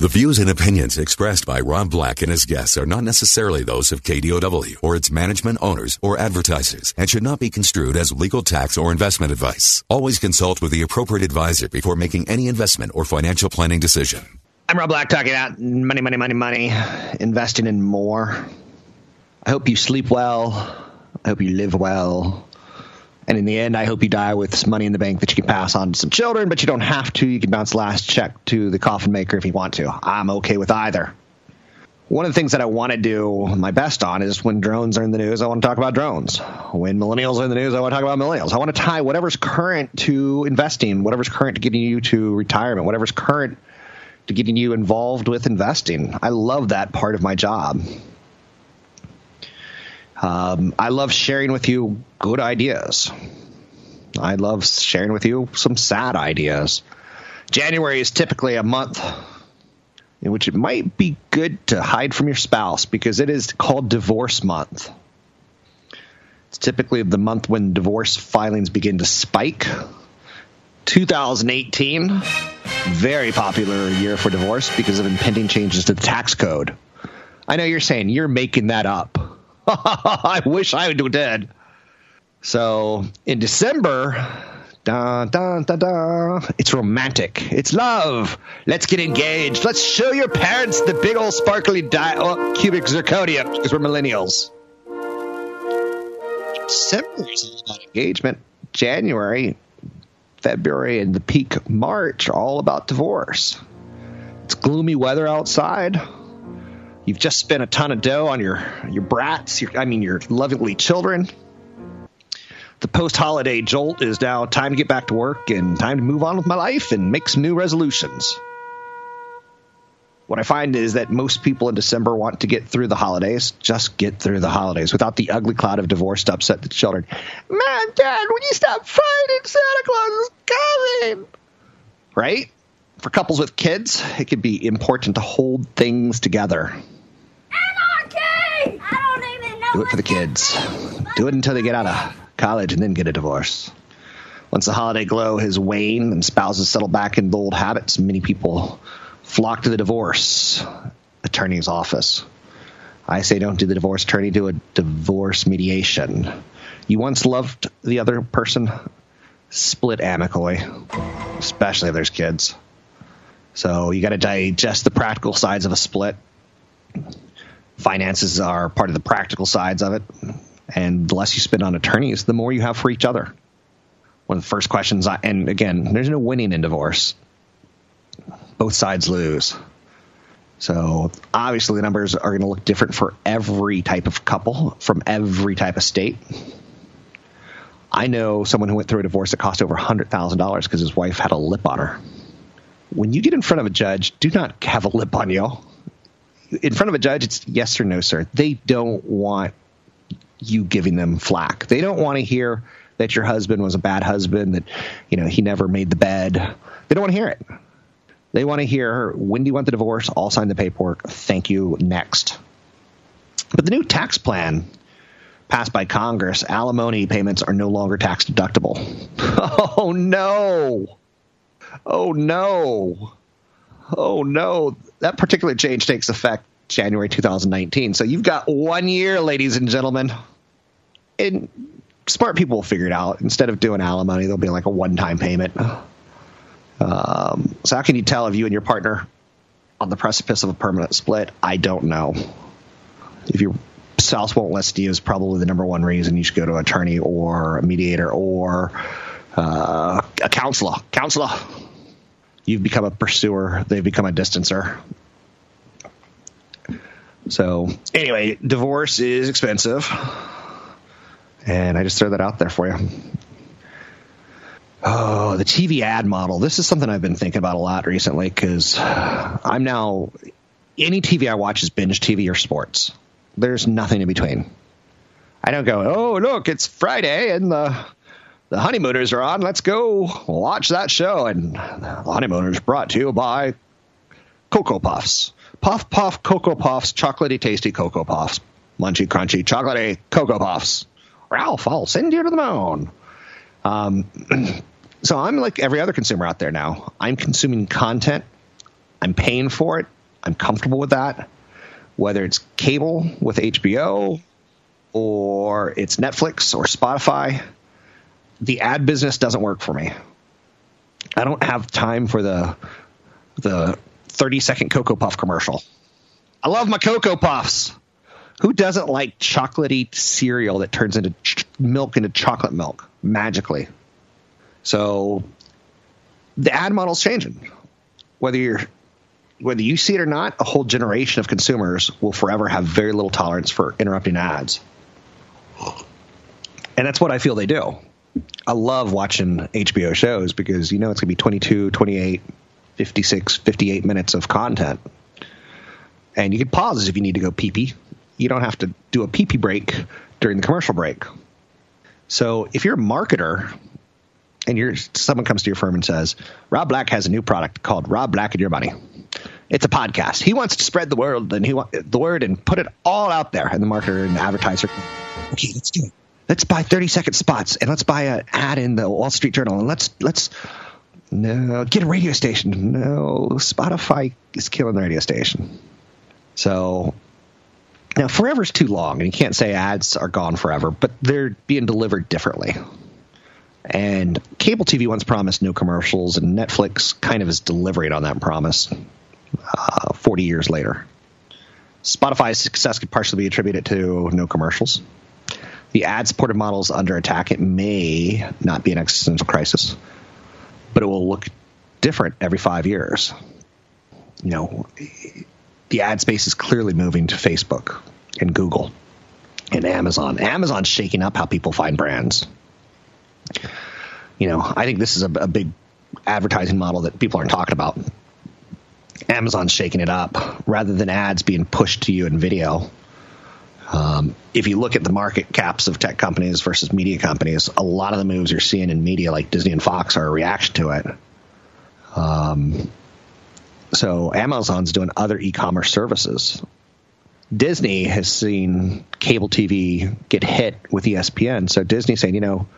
The views and opinions expressed by Rob Black and his guests are not necessarily those of KDOW or its management owners or advertisers and should not be construed as legal tax or investment advice. Always consult with the appropriate advisor before making any investment or financial planning decision. I'm Rob Black talking about money, money, money, money, investing in more. I hope you sleep well. I hope you live well. And in the end, I hope you die with some money in the bank that you can pass on to some children, but you don't have to. You can bounce last check to the coffin maker if you want to. I'm okay with either. One of the things that I want to do my best on is when drones are in the news, I want to talk about drones. When millennials are in the news, I want to talk about millennials. I want to tie whatever's current to investing, whatever's current to getting you to retirement, whatever's current to getting you involved with investing. I love that part of my job. Um, I love sharing with you good ideas. I love sharing with you some sad ideas. January is typically a month in which it might be good to hide from your spouse because it is called divorce month. It's typically the month when divorce filings begin to spike. 2018, very popular year for divorce because of impending changes to the tax code. I know you're saying you're making that up. I wish I did. So in December, da, da, da, da, it's romantic. It's love. Let's get engaged. Let's show your parents the big old sparkly di- oh, cubic zirconia because we're millennials. December is all about engagement. January, February, and the peak March are all about divorce. It's gloomy weather outside. You've just spent a ton of dough on your your brats. Your, I mean, your lovely children. The post-holiday jolt is now time to get back to work and time to move on with my life and make some new resolutions. What I find is that most people in December want to get through the holidays, just get through the holidays without the ugly cloud of divorce to upset the children. Man, Dad, when you stop fighting, Santa Claus is coming. Right? For couples with kids, it can be important to hold things together. Anarchy! I don't even know. Do it for the kids. Do it until they get out of college and then get a divorce. Once the holiday glow has waned and spouses settle back into old habits, many people flock to the divorce attorney's office. I say don't do the divorce attorney, do a divorce mediation. You once loved the other person, split amicably, especially if there's kids. So you got to digest the practical sides of a split. Finances are part of the practical sides of it. And the less you spend on attorneys, the more you have for each other. One of the first questions, I, and again, there's no winning in divorce. Both sides lose. So obviously, the numbers are going to look different for every type of couple from every type of state. I know someone who went through a divorce that cost over $100,000 because his wife had a lip on her. When you get in front of a judge, do not have a lip on you. In front of a judge, it's yes or no, sir. They don't want you giving them flack. They don't want to hear that your husband was a bad husband, that you know he never made the bed. They don't want to hear it. They want to hear when do you want the divorce? I'll sign the paperwork. Thank you. Next. But the new tax plan passed by Congress, alimony payments are no longer tax deductible. Oh no. Oh no. Oh no. That particular change takes effect January 2019. So you've got one year, ladies and gentlemen. And smart people will figure it out. Instead of doing alimony, there'll be like a one time payment. Um, so how can you tell if you and your partner on the precipice of a permanent split? I don't know. If your spouse won't list you is probably the number one reason you should go to an attorney or a mediator or uh, a counselor. Counselor. You've become a pursuer. They've become a distancer. So anyway, divorce is expensive. And I just throw that out there for you. Oh, the TV ad model. This is something I've been thinking about a lot recently because I'm now any TV I watch is binge TV or sports. There's nothing in between. I don't go, oh look, it's Friday and the the honeymooners are on. Let's go watch that show. And the honeymooners brought to you by Cocoa Puffs. Puff Puff Cocoa Puffs, chocolatey tasty Cocoa Puffs. Munchy crunchy chocolatey Cocoa Puffs. Ralph, I'll send you to the moon. Um, so I'm like every other consumer out there now. I'm consuming content. I'm paying for it. I'm comfortable with that. Whether it's cable with HBO or it's Netflix or Spotify, the ad business doesn't work for me. I don't have time for the the 30 second Cocoa Puff commercial. I love my Cocoa Puffs. Who doesn't like chocolatey cereal that turns into ch- milk into chocolate milk magically? So the ad model's changing. Whether you're whether you see it or not, a whole generation of consumers will forever have very little tolerance for interrupting ads. And that's what I feel they do. I love watching HBO shows because you know it's going to be 22, 28, 56, 58 minutes of content. And you can pause if you need to go pee pee. You don't have to do a pee pee break during the commercial break. So if you're a marketer and you're someone comes to your firm and says, Rob Black has a new product called Rob Black and Your Money. It's a podcast. He wants to spread the word and he want the word and put it all out there. And the marketer and the advertiser, okay, let's do it. Let's buy 30 second spots and let's buy an ad in the Wall Street Journal and let's let's no get a radio station. No, Spotify is killing the radio station. So now forever's too long, and you can't say ads are gone forever, but they're being delivered differently. And cable TV once promised no commercials, and Netflix kind of is delivering on that promise uh, 40 years later. Spotify's success could partially be attributed to no commercials. The ad supported model is under attack. It may not be an existential crisis, but it will look different every five years. You know, the ad space is clearly moving to Facebook and Google and Amazon. Amazon's shaking up how people find brands. You know, I think this is a, a big advertising model that people aren't talking about. Amazon's shaking it up rather than ads being pushed to you in video. Um, if you look at the market caps of tech companies versus media companies, a lot of the moves you're seeing in media, like Disney and Fox, are a reaction to it. Um, so Amazon's doing other e-commerce services. Disney has seen cable TV get hit with ESPN, so Disney's saying, you know,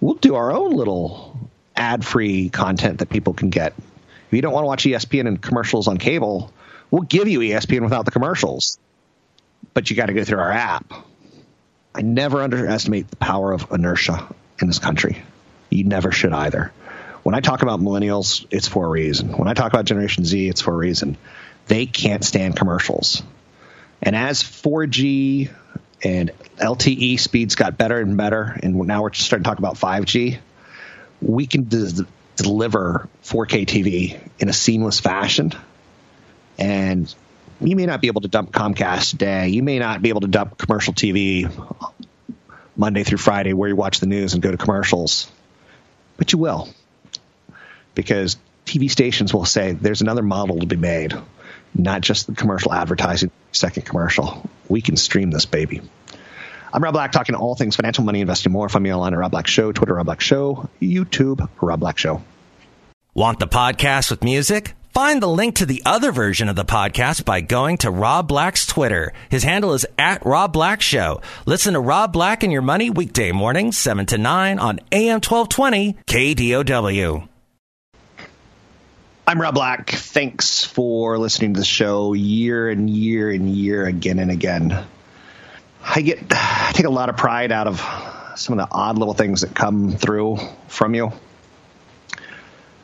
we'll do our own little ad-free content that people can get. If you don't want to watch ESPN and commercials on cable, we'll give you ESPN without the commercials. But you got to go through our app. I never underestimate the power of inertia in this country. You never should either. When I talk about millennials, it's for a reason. When I talk about Generation Z, it's for a reason. They can't stand commercials. And as 4G and LTE speeds got better and better, and now we're starting to talk about 5G, we can deliver 4K TV in a seamless fashion. And you may not be able to dump Comcast today. You may not be able to dump commercial TV Monday through Friday where you watch the news and go to commercials, but you will. Because TV stations will say there's another model to be made, not just the commercial advertising, second commercial. We can stream this baby. I'm Rob Black, talking all things financial, money, investing, more. Find me online at Rob Black Show, Twitter, Rob Black Show, YouTube, Rob Black Show. Want the podcast with music? Find the link to the other version of the podcast by going to Rob Black's Twitter. His handle is at Rob Black Show. Listen to Rob Black and Your Money weekday mornings, 7 to 9 on AM 1220 KDOW. I'm Rob Black. Thanks for listening to the show year and year and year again and again. I get I take a lot of pride out of some of the odd little things that come through from you.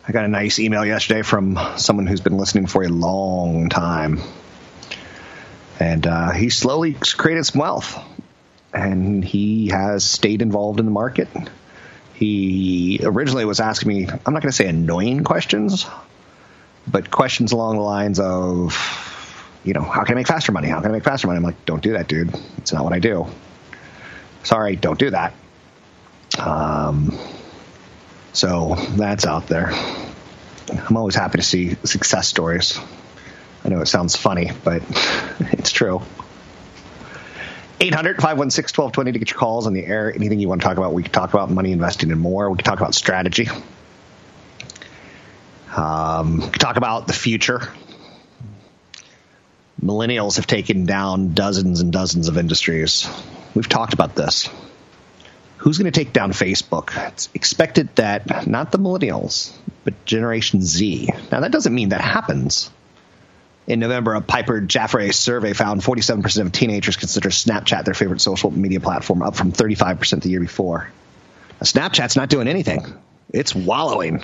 I got a nice email yesterday from someone who's been listening for a long time. And uh, he slowly created some wealth. And he has stayed involved in the market. He originally was asking me, I'm not going to say annoying questions, but questions along the lines of, you know, how can I make faster money? How can I make faster money? I'm like, don't do that, dude. It's not what I do. Sorry, don't do that. Um, So that's out there. I'm always happy to see success stories. I know it sounds funny, but it's true. 800 516 1220 to get your calls on the air. Anything you want to talk about, we can talk about money investing and more. We can talk about strategy. Um, talk about the future. Millennials have taken down dozens and dozens of industries. We've talked about this. Who's going to take down Facebook? It's expected that not the millennials, but Generation Z. Now, that doesn't mean that happens. In November, a Piper Jaffray survey found 47% of teenagers consider Snapchat their favorite social media platform, up from 35% the year before. Now, Snapchat's not doing anything, it's wallowing.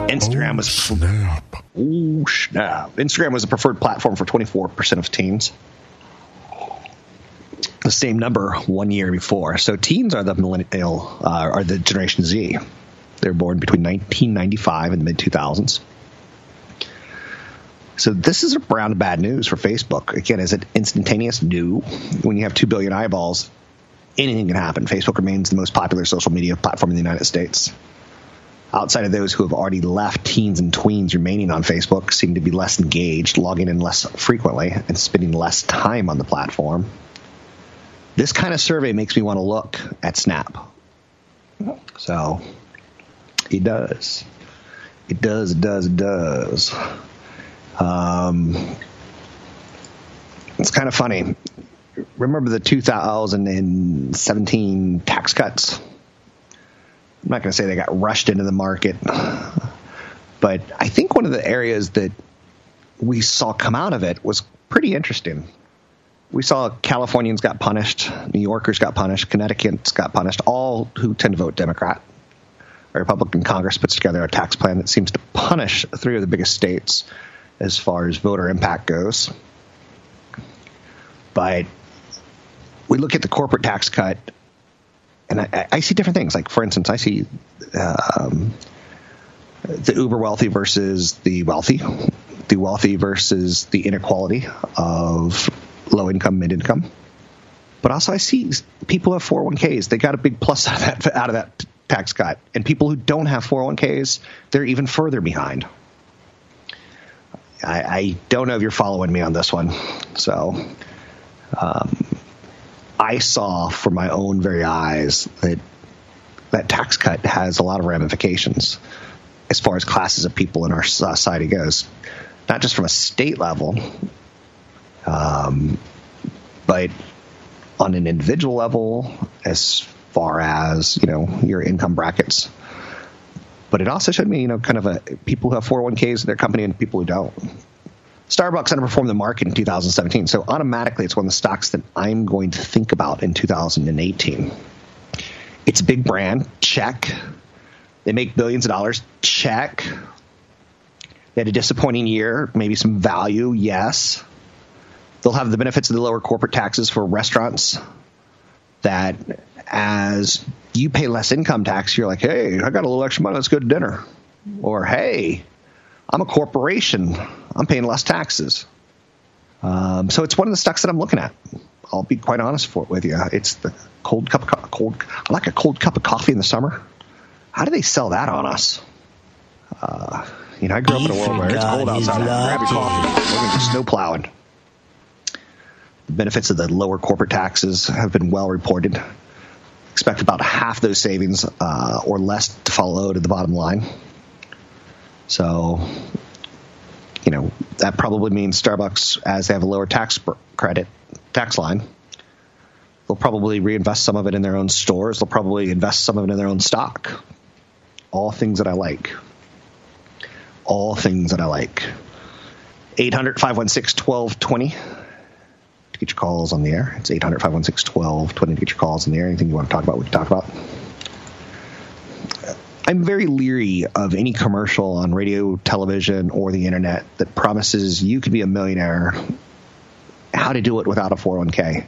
Instagram oh, was snap. Oh snap! Instagram was a preferred platform for 24% of teens. The same number one year before. So teens are the millennial, uh, are the Generation Z. They're born between 1995 and the mid 2000s. So this is around bad news for Facebook. Again, is it instantaneous? No. When you have two billion eyeballs, anything can happen. Facebook remains the most popular social media platform in the United States. Outside of those who have already left, teens and tweens remaining on Facebook seem to be less engaged, logging in less frequently, and spending less time on the platform. This kind of survey makes me want to look at Snap. So it does. It does, it does, it does. Um, it's kind of funny. Remember the 2017 tax cuts? I'm not going to say they got rushed into the market, but I think one of the areas that we saw come out of it was pretty interesting. We saw Californians got punished, New Yorkers got punished, Connecticut's got punished, all who tend to vote Democrat. A Republican Congress puts together a tax plan that seems to punish three of the biggest states as far as voter impact goes. But we look at the corporate tax cut, and I, I see different things. Like, for instance, I see um, the uber wealthy versus the wealthy, the wealthy versus the inequality of low income, mid income. But also, I see people have 401ks. They got a big plus out of that out of that tax cut, and people who don't have 401ks, they're even further behind. I, I don't know if you're following me on this one. So, um, I saw for my own very eyes that that tax cut has a lot of ramifications as far as classes of people in our society goes, not just from a state level, um, but on an individual level, as far as you know your income brackets. But it also showed me, you know, kind of a people who have 401ks in their company and people who don't. Starbucks underperformed the market in 2017, so automatically it's one of the stocks that I'm going to think about in 2018. It's a big brand, check. They make billions of dollars, check. They had a disappointing year, maybe some value, yes. They'll have the benefits of the lower corporate taxes for restaurants that as you pay less income tax, you're like, hey, I got a little extra money, let's go to dinner. Or, hey, I'm a corporation, I'm paying less taxes. Um, so it's one of the stocks that I'm looking at. I'll be quite honest for, it with you. It's the cold cup of co- cold. I like a cold cup of coffee in the summer. How do they sell that on us? Uh, you know, I grew up in a world where it's cold outside. Grab your coffee. We're going to snow plowing. The benefits of the lower corporate taxes have been well reported. Expect about half those savings uh, or less to follow to the bottom line. So, you know, that probably means Starbucks, as they have a lower tax credit, tax line, they'll probably reinvest some of it in their own stores. They'll probably invest some of it in their own stock. All things that I like. All things that I like. 800 516 1220 to get your calls on the air. It's 800 516 1220 to get your calls on the air. Anything you want to talk about, we can talk about. I'm very leery of any commercial on radio, television, or the internet that promises you could be a millionaire, how to do it without a 401k.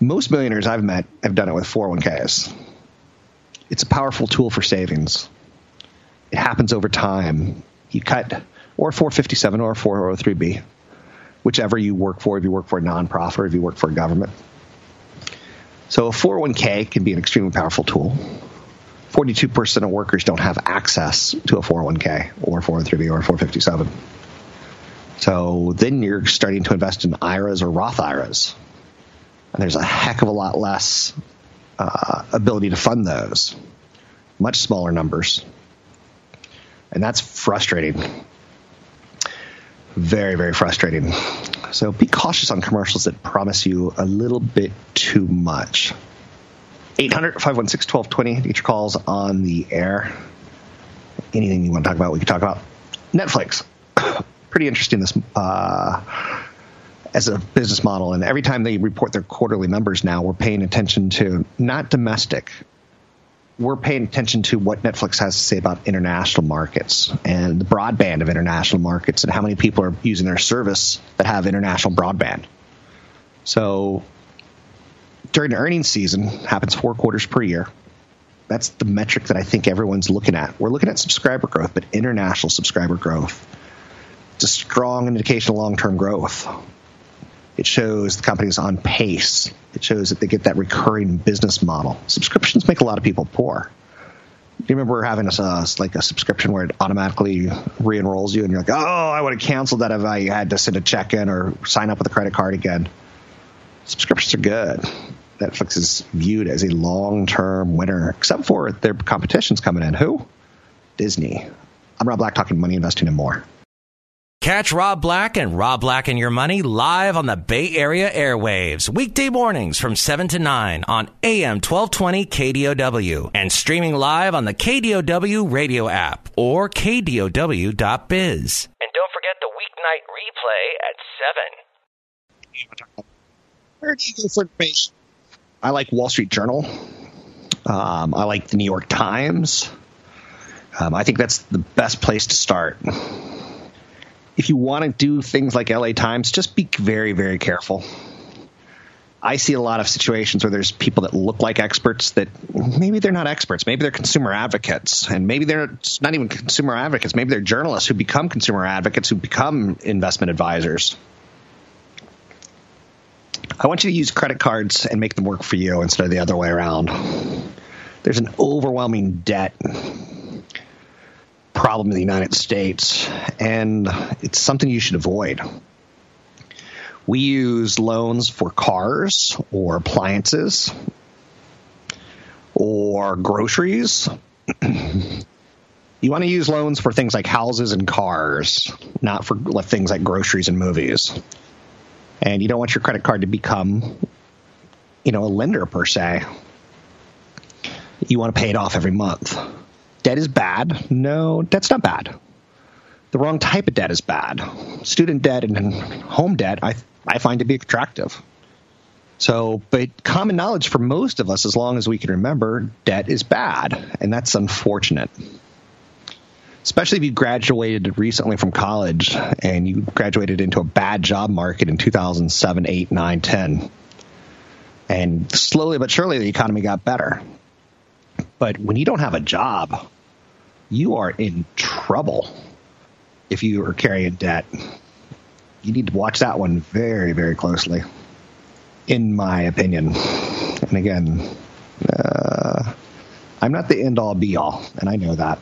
Most millionaires I've met have done it with 401ks. It's a powerful tool for savings. It happens over time. You cut or 457 or 403b, whichever you work for, if you work for a nonprofit or if you work for a government. So a 401k can be an extremely powerful tool 42% of workers don't have access to a 401k or 403b or 457. So then you're starting to invest in IRAs or Roth IRAs. And there's a heck of a lot less uh, ability to fund those, much smaller numbers. And that's frustrating. Very, very frustrating. So be cautious on commercials that promise you a little bit too much. 800 516 1220. Get your calls on the air. Anything you want to talk about, we can talk about. Netflix. Pretty interesting this uh, as a business model. And every time they report their quarterly numbers now, we're paying attention to not domestic. We're paying attention to what Netflix has to say about international markets and the broadband of international markets and how many people are using their service that have international broadband. So during the earnings season happens four quarters per year. That's the metric that I think everyone's looking at. We're looking at subscriber growth, but international subscriber growth. It's a strong indication of long term growth. It shows the company's on pace. It shows that they get that recurring business model. Subscriptions make a lot of people poor. Do you remember having a uh, like a subscription where it automatically re-enrolls you, and you're like, "Oh, I would have canceled that if I had to send a check in or sign up with a credit card again." Subscriptions are good. Netflix is viewed as a long term winner, except for their competition's coming in. Who? Disney. I'm Rob Black talking money investing and more. Catch Rob Black and Rob Black and Your Money live on the Bay Area airwaves, weekday mornings from 7 to 9 on AM 1220 KDOW and streaming live on the KDOW radio app or KDOW.biz. And don't forget the weeknight replay at 7. Where do you go for information? I like Wall Street Journal. Um, I like the New York Times. Um, I think that's the best place to start. If you want to do things like LA Times, just be very, very careful. I see a lot of situations where there's people that look like experts that maybe they're not experts. Maybe they're consumer advocates, and maybe they're not even consumer advocates. Maybe they're journalists who become consumer advocates, who become investment advisors. I want you to use credit cards and make them work for you instead of the other way around. There's an overwhelming debt problem in the United States, and it's something you should avoid. We use loans for cars or appliances or groceries. you want to use loans for things like houses and cars, not for things like groceries and movies and you don't want your credit card to become, you know, a lender per se. You want to pay it off every month. Debt is bad. No, debt's not bad. The wrong type of debt is bad. Student debt and home debt, I I find to be attractive. So, but common knowledge for most of us, as long as we can remember, debt is bad, and that's unfortunate especially if you graduated recently from college and you graduated into a bad job market in 2007, 8, 9, 10. And slowly but surely the economy got better. But when you don't have a job, you are in trouble if you are carrying debt. You need to watch that one very, very closely, in my opinion. And again, uh, I'm not the end all be all, and I know that.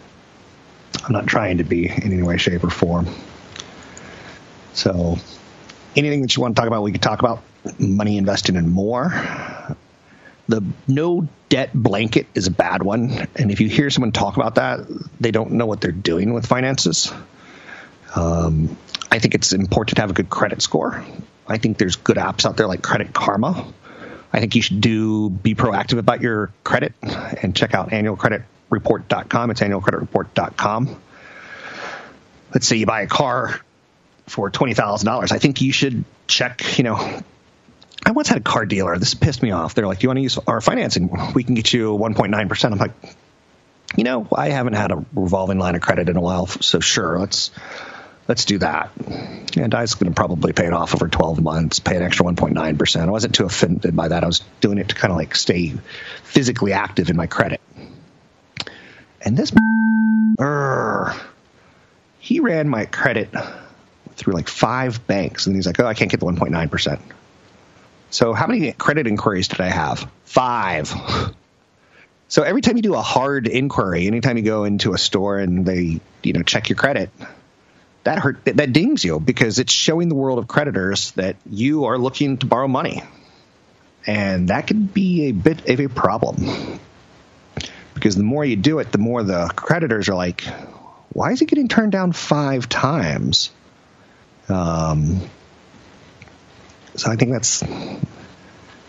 I'm not trying to be in any way, shape, or form. So, anything that you want to talk about, we could talk about money investing and more. The no debt blanket is a bad one. And if you hear someone talk about that, they don't know what they're doing with finances. Um, I think it's important to have a good credit score. I think there's good apps out there like Credit Karma. I think you should do be proactive about your credit and check out annual credit report.com. It's annualcreditreport.com. Let's say you buy a car for $20,000. I think you should check, you know, I once had a car dealer. This pissed me off. They're like, "Do you want to use our financing? We can get you 1.9 percent." I'm like, you know, I haven't had a revolving line of credit in a while, so sure, let's let's do that. And I was going to probably pay it off over 12 months, pay an extra 1.9 percent. I wasn't too offended by that. I was doing it to kind of like stay physically active in my credit. And this, uh, he ran my credit through like five banks, and he's like, "Oh, I can't get the 1.9 percent." So, how many credit inquiries did I have? Five. So every time you do a hard inquiry, anytime you go into a store and they, you know, check your credit, that hurt that dings you because it's showing the world of creditors that you are looking to borrow money. And that can be a bit of a problem. Because the more you do it, the more the creditors are like, why is he getting turned down five times? Um, so I think that's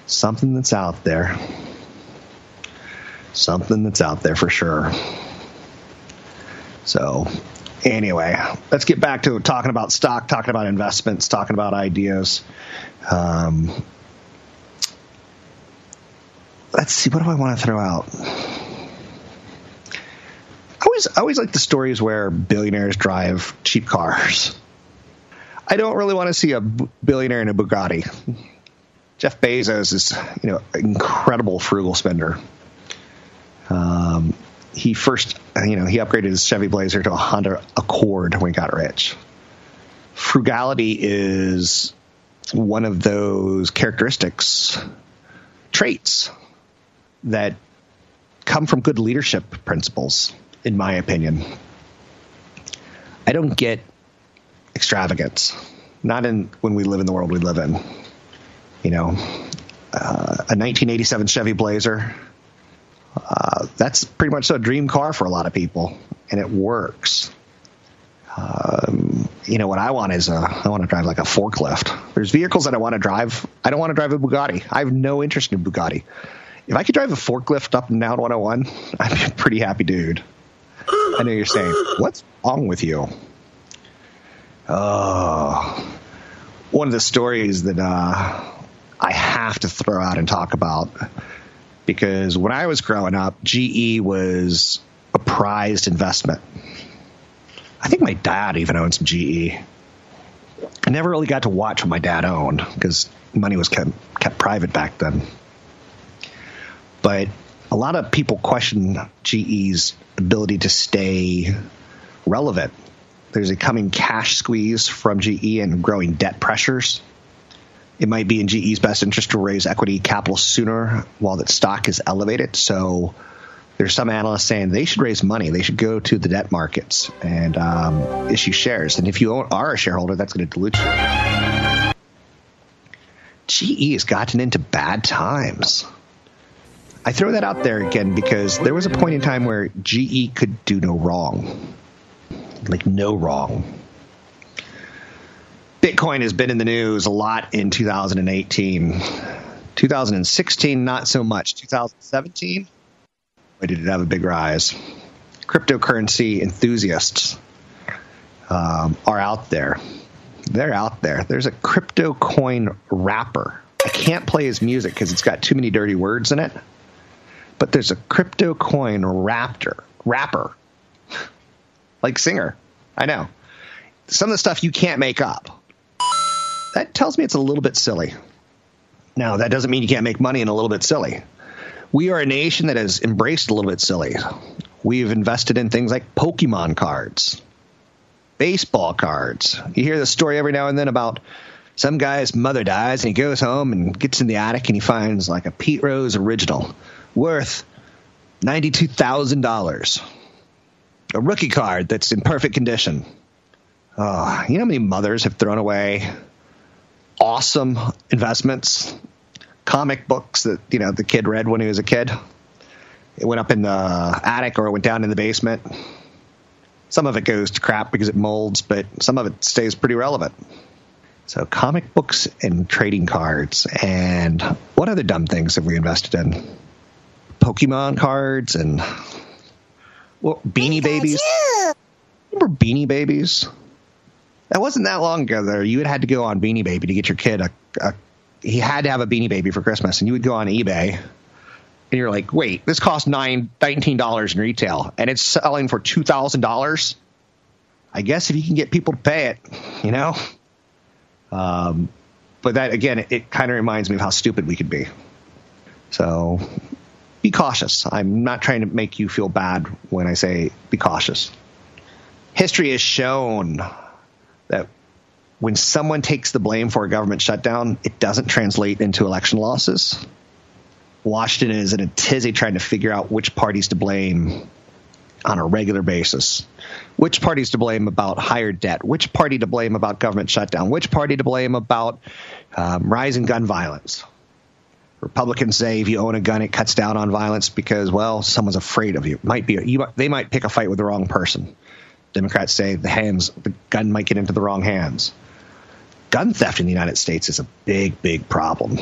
something that's out there. Something that's out there for sure. So, anyway, let's get back to talking about stock, talking about investments, talking about ideas. Um, let's see, what do I want to throw out? I always, I always like the stories where billionaires drive cheap cars. I don't really want to see a billionaire in a Bugatti. Jeff Bezos is, you know, incredible frugal spender. Um, he first, you know, he upgraded his Chevy Blazer to a Honda Accord when he got rich. Frugality is one of those characteristics, traits that come from good leadership principles, in my opinion. I don't get extravagance, not in when we live in the world we live in. You know, uh, a 1987 Chevy Blazer. Uh, that's pretty much a dream car for a lot of people, and it works. Um, you know what I want is a I want to drive like a forklift. There's vehicles that I want to drive. I don't want to drive a Bugatti. I have no interest in Bugatti. If I could drive a forklift up and down 101, I'd be a pretty happy dude. I know you're saying, what's wrong with you? Oh, one of the stories that uh, I have to throw out and talk about because when I was growing up, GE was a prized investment. I think my dad even owned some GE. I never really got to watch what my dad owned because money was kept, kept private back then. But a lot of people question GE's ability to stay relevant. There's a coming cash squeeze from GE and growing debt pressures it might be in GE's best interest to raise equity capital sooner while that stock is elevated. So there's some analysts saying they should raise money. They should go to the debt markets and um, issue shares. And if you are a shareholder, that's going to dilute you. GE has gotten into bad times. I throw that out there again because there was a point in time where GE could do no wrong. Like, no wrong. Bitcoin has been in the news a lot in 2018. 2016, not so much. 2017, why did it have a big rise? Cryptocurrency enthusiasts um, are out there. They're out there. There's a crypto coin rapper. I can't play his music because it's got too many dirty words in it. But there's a crypto coin raptor, rapper, like singer. I know. Some of the stuff you can't make up that tells me it's a little bit silly. Now, that doesn't mean you can't make money in a little bit silly. We are a nation that has embraced a little bit silly. We've invested in things like Pokemon cards, baseball cards. You hear the story every now and then about some guy's mother dies and he goes home and gets in the attic and he finds like a Pete Rose original worth $92,000. A rookie card that's in perfect condition. Oh, you know how many mothers have thrown away awesome investments, comic books that you know the kid read when he was a kid. It went up in the attic or it went down in the basement. Some of it goes to crap because it molds, but some of it stays pretty relevant. So, comic books and trading cards. And what other dumb things have we invested in? Pokemon cards and well, Beanie Babies. Remember Beanie Babies? That wasn't that long ago, though. You had had to go on Beanie Baby to get your kid a, a he had to have a Beanie Baby for Christmas, and you would go on eBay, and you're like, wait, this costs nine nineteen dollars in retail, and it's selling for two thousand dollars. I guess if you can get people to pay it, you know. Um, but that again, it, it kind of reminds me of how stupid we could be. So be cautious. I'm not trying to make you feel bad when I say be cautious. History has shown that when someone takes the blame for a government shutdown, it doesn't translate into election losses. Washington is in a tizzy trying to figure out which parties to blame on a regular basis. Which parties to blame about higher debt? Which party to blame about government shutdown? Which party to blame about um, rising gun violence? Republicans say if you own a gun, it cuts down on violence because, well, someone's afraid of you. Might be you, they might pick a fight with the wrong person. Democrats say the hands, the gun might get into the wrong hands. Gun theft in the United States is a big, big problem.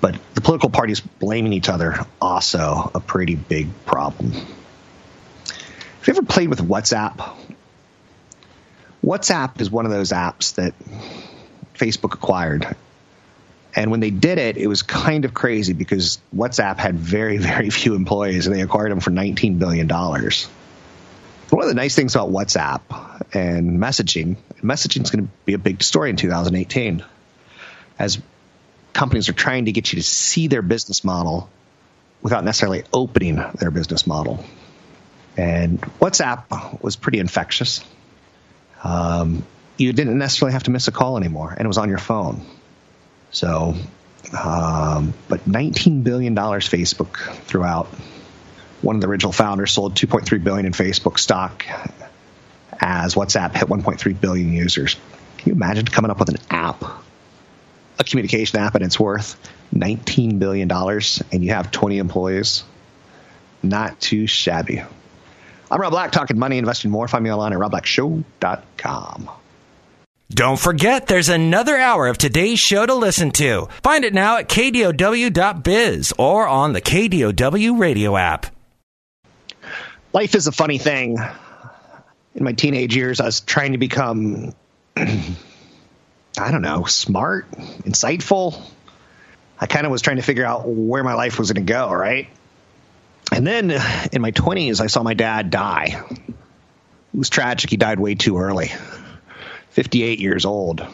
But the political parties blaming each other also a pretty big problem. Have you ever played with WhatsApp? WhatsApp is one of those apps that Facebook acquired and when they did it, it was kind of crazy because WhatsApp had very, very few employees and they acquired them for $19 billion. One of the nice things about WhatsApp and messaging, messaging is going to be a big story in 2018 as companies are trying to get you to see their business model without necessarily opening their business model. And WhatsApp was pretty infectious. Um, you didn't necessarily have to miss a call anymore, and it was on your phone. So, um, but 19 billion dollars Facebook throughout. One of the original founders sold 2.3 billion in Facebook stock as WhatsApp hit 1.3 billion users. Can you imagine coming up with an app, a communication app, and it's worth 19 billion dollars, and you have 20 employees? Not too shabby. I'm Rob Black, talking money, investing more. Find me online at robblackshow.com. Don't forget, there's another hour of today's show to listen to. Find it now at kdow.biz or on the KDOW radio app. Life is a funny thing. In my teenage years, I was trying to become, I don't know, smart, insightful. I kind of was trying to figure out where my life was going to go, right? And then in my 20s, I saw my dad die. It was tragic. He died way too early. 58 years old.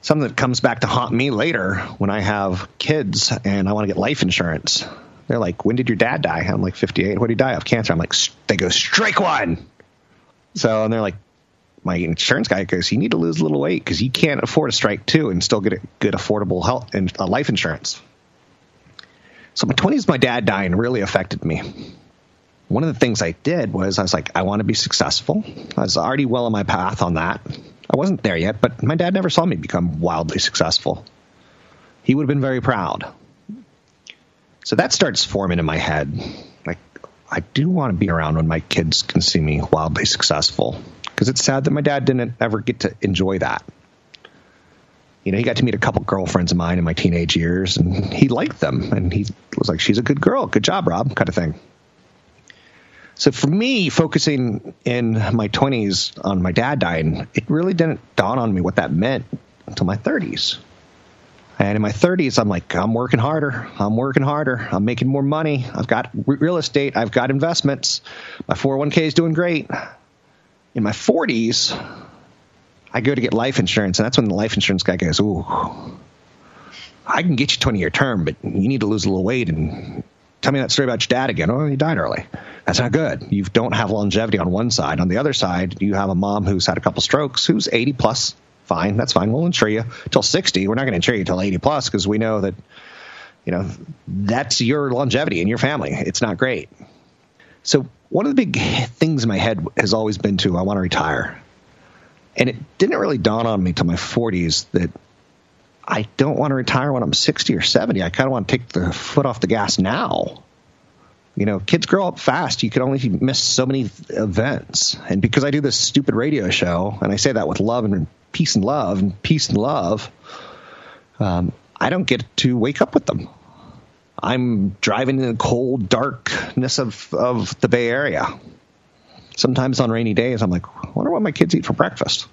Something that comes back to haunt me later when I have kids and I want to get life insurance. They're like, "When did your dad die?" I'm like, "58." What did he die of? Cancer. I'm like, they go strike one. So and they're like, my insurance guy goes, "You need to lose a little weight because you can't afford a strike two and still get a good affordable health and uh, life insurance." So my 20s, my dad dying really affected me one of the things I did was I was like, I want to be successful. I was already well on my path on that. I wasn't there yet, but my dad never saw me become wildly successful. He would have been very proud. So that starts forming in my head. Like, I do want to be around when my kids can see me wildly successful because it's sad that my dad didn't ever get to enjoy that. You know, he got to meet a couple girlfriends of mine in my teenage years and he liked them and he was like, she's a good girl. Good job, Rob, kind of thing. So for me, focusing in my 20s on my dad dying, it really didn't dawn on me what that meant until my 30s. And in my 30s, I'm like, I'm working harder. I'm working harder. I'm making more money. I've got real estate. I've got investments. My 401k is doing great. In my 40s, I go to get life insurance, and that's when the life insurance guy goes, Ooh, I can get you 20 year term, but you need to lose a little weight and tell me that story about your dad again. Oh, he died early. That's not good. You don't have longevity on one side. On the other side, you have a mom who's had a couple strokes, who's 80 plus. Fine, that's fine. We'll insure you till 60. We're not going to insure you till 80 plus because we know that, you know, that's your longevity in your family. It's not great. So one of the big things in my head has always been to I want to retire. And it didn't really dawn on me till my 40s that I don't want to retire when I'm 60 or 70. I kind of want to take the foot off the gas now. You know, kids grow up fast. You can only miss so many events. And because I do this stupid radio show, and I say that with love and peace and love and peace and love, um, I don't get to wake up with them. I'm driving in the cold darkness of, of the Bay Area. Sometimes on rainy days, I'm like, I wonder what my kids eat for breakfast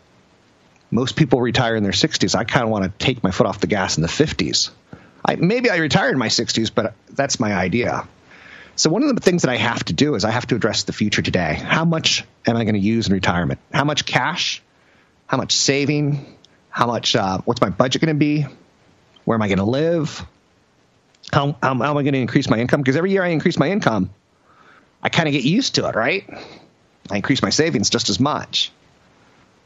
most people retire in their 60s. I kind of want to take my foot off the gas in the 50s. I, maybe I retire in my 60s, but that's my idea. So one of the things that I have to do is I have to address the future today. How much am I going to use in retirement? How much cash? How much saving? How much? Uh, what's my budget going to be? Where am I going to live? How, how, how am I going to increase my income? Because every year I increase my income, I kind of get used to it, right? I increase my savings just as much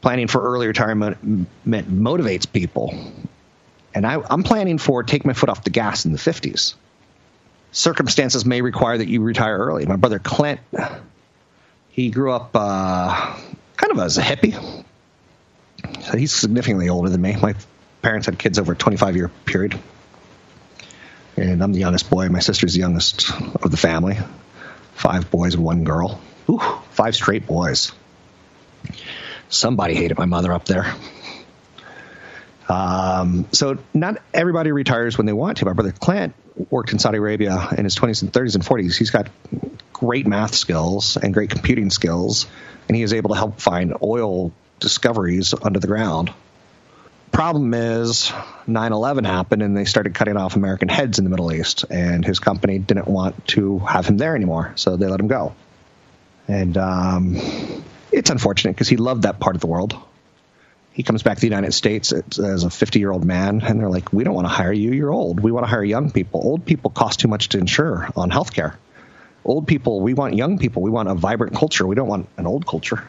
planning for early retirement motivates people. And I, I'm planning for take my foot off the gas in the 50s. Circumstances may require that you retire early. My brother Clint, he grew up uh, kind of as a hippie. So he's significantly older than me. My parents had kids over a 25 year period. And I'm the youngest boy. My sister's the youngest of the family. Five boys and one girl. Ooh, five straight boys. Somebody hated my mother up there. Um, so not everybody retires when they want to. My brother Clint worked in Saudi Arabia in his 20s and 30s and 40s. He's got great math skills and great computing skills, and he is able to help find oil discoveries under the ground. Problem is, 9 11 happened and they started cutting off American heads in the Middle East, and his company didn't want to have him there anymore, so they let him go. And um, it's unfortunate because he loved that part of the world he comes back to the United States as a 50 year old man, and they're like, "We don't want to hire you. You're old. We want to hire young people. Old people cost too much to insure on healthcare. Old people, we want young people. We want a vibrant culture. We don't want an old culture."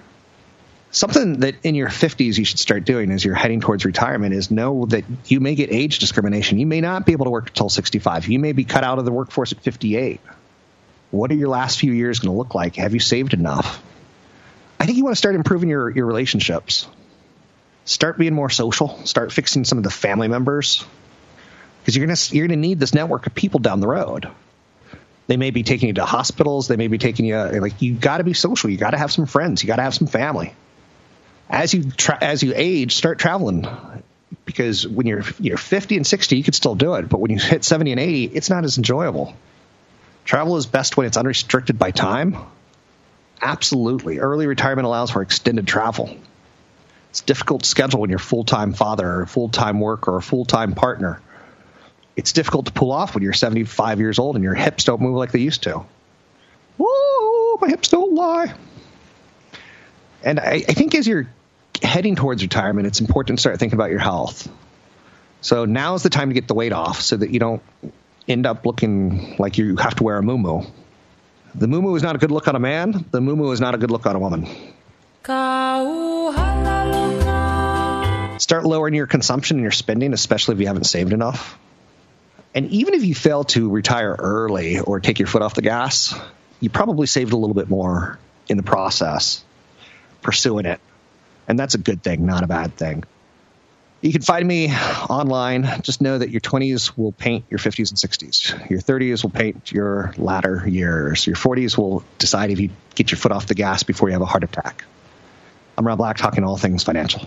Something that in your 50s you should start doing as you're heading towards retirement is know that you may get age discrimination. You may not be able to work until 65. You may be cut out of the workforce at 58. What are your last few years going to look like? Have you saved enough? I think you want to start improving your, your relationships start being more social, start fixing some of the family members because you're gonna you're gonna need this network of people down the road. They may be taking you to hospitals. They may be taking you uh, like you got to be social. You got to have some friends. You got to have some family. As you tra- as you age, start traveling because when you're you're 50 and 60, you can still do it. But when you hit 70 and 80, it's not as enjoyable. Travel is best when it's unrestricted by time. Absolutely, early retirement allows for extended travel. It's difficult to schedule when you're a full time father or full time work or a full time partner. It's difficult to pull off when you're 75 years old and your hips don't move like they used to. Whoa, my hips don't lie. And I, I think as you're heading towards retirement, it's important to start thinking about your health. So now is the time to get the weight off so that you don't end up looking like you have to wear a muumuu. The muumuu is not a good look on a man. The muumuu is not a good look on a woman. Start lowering your consumption and your spending, especially if you haven't saved enough. And even if you fail to retire early or take your foot off the gas, you probably saved a little bit more in the process pursuing it. And that's a good thing, not a bad thing. You can find me online. Just know that your 20s will paint your 50s and 60s. Your 30s will paint your latter years. Your 40s will decide if you get your foot off the gas before you have a heart attack. I'm Rob Black, talking all things financial.